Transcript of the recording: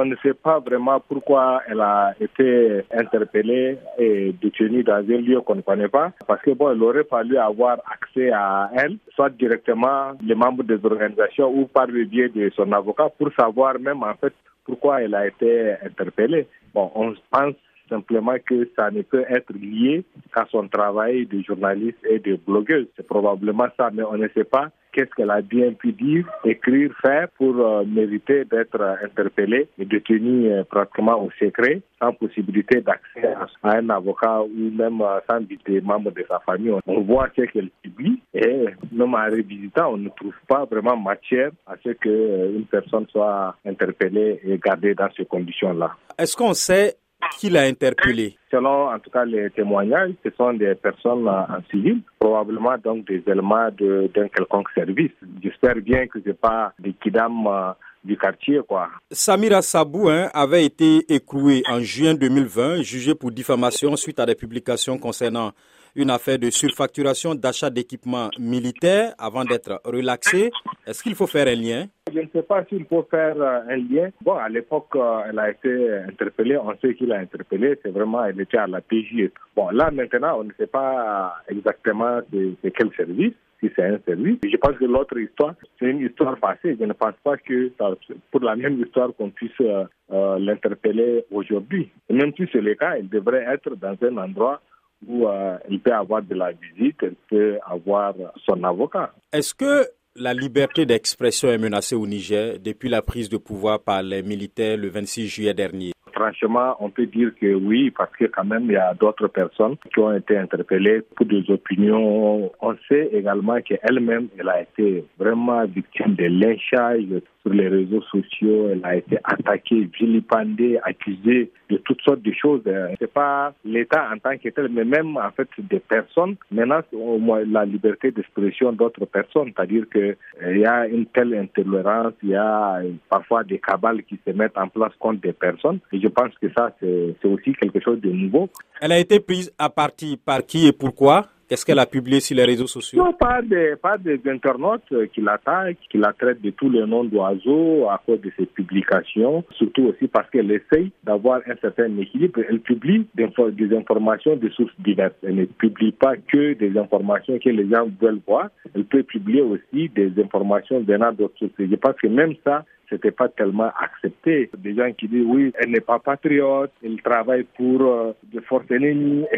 on ne sait pas vraiment pourquoi elle a été interpellée et détenue dans un lieu qu'on ne connaît pas. Parce que bon, il aurait fallu avoir accès à elle, soit directement les membres des organisations ou par le biais de son avocat pour savoir même en fait pourquoi elle a été interpellée. Bon, on pense simplement que ça ne peut être lié qu'à son travail de journaliste et de blogueuse. C'est probablement ça, mais on ne sait pas qu'est-ce qu'elle a bien pu dire, écrire, faire pour euh, mériter d'être interpellée et détenue euh, pratiquement au secret, sans possibilité d'accès à, un avocat ou même euh, sans des membres de sa famille. On voit ce qu'elle publie et même en revisitant, on ne trouve pas vraiment matière à ce qu'une personne soit interpellée et gardée dans ces conditions-là. Est-ce qu'on sait qui l'a interpellé? Selon en tout cas les témoignages, ce sont des personnes en civil, probablement donc des éléments d'un quelconque service. J'espère bien que ce n'est pas des kidam euh, du quartier. Quoi. Samira Sabou hein, avait été écroué en juin 2020, jugé pour diffamation suite à des publications concernant une affaire de surfacturation d'achat d'équipements militaires avant d'être relaxé. Est-ce qu'il faut faire un lien? Je ne sais pas s'il faut faire euh, un lien. Bon, à l'époque, euh, elle a été interpellée. On sait qu'il a interpellé. C'est vraiment, elle était à la PJ. Bon, là, maintenant, on ne sait pas exactement de, quel service si c'est un service. Je pense que l'autre histoire, c'est une histoire passée. Je ne pense pas que pour la même histoire qu'on puisse euh, l'interpeller aujourd'hui. même si c'est le cas, elle devrait être dans un endroit où euh, il peut avoir de la visite, il peut avoir son avocat. Est-ce que la liberté d'expression est menacée au Niger depuis la prise de pouvoir par les militaires le 26 juillet dernier? Franchement, on peut dire que oui, parce que quand même, il y a d'autres personnes qui ont été interpellées pour des opinions. On sait également qu'elle-même, elle a été vraiment victime de lynchage sur les réseaux sociaux. Elle a été attaquée, vilipendée, accusée de toutes sortes de choses. C'est pas l'État en tant que tel, mais même en fait des personnes menacent au moins la liberté d'expression d'autres personnes. C'est-à-dire qu'il euh, y a une telle intolérance, il y a parfois des cabales qui se mettent en place contre des personnes. Pense que ça, c'est aussi quelque chose de nouveau. Elle a été prise à partie par qui et pourquoi? Qu'est-ce qu'elle a publié sur les réseaux sociaux? Non, pas des, pas des internautes qui l'attaquent, qui la traitent de tous les noms d'oiseaux à cause de ses publications, surtout aussi parce qu'elle essaye d'avoir un certain équilibre. Elle publie des, informations de sources diverses. Elle ne publie pas que des informations que les gens veulent voir. Elle peut publier aussi des informations venant d'autres sources. Je pense que même ça, c'était pas tellement accepté. Des gens qui disent oui, elle n'est pas patriote, elle travaille pour euh, des forces ennemies,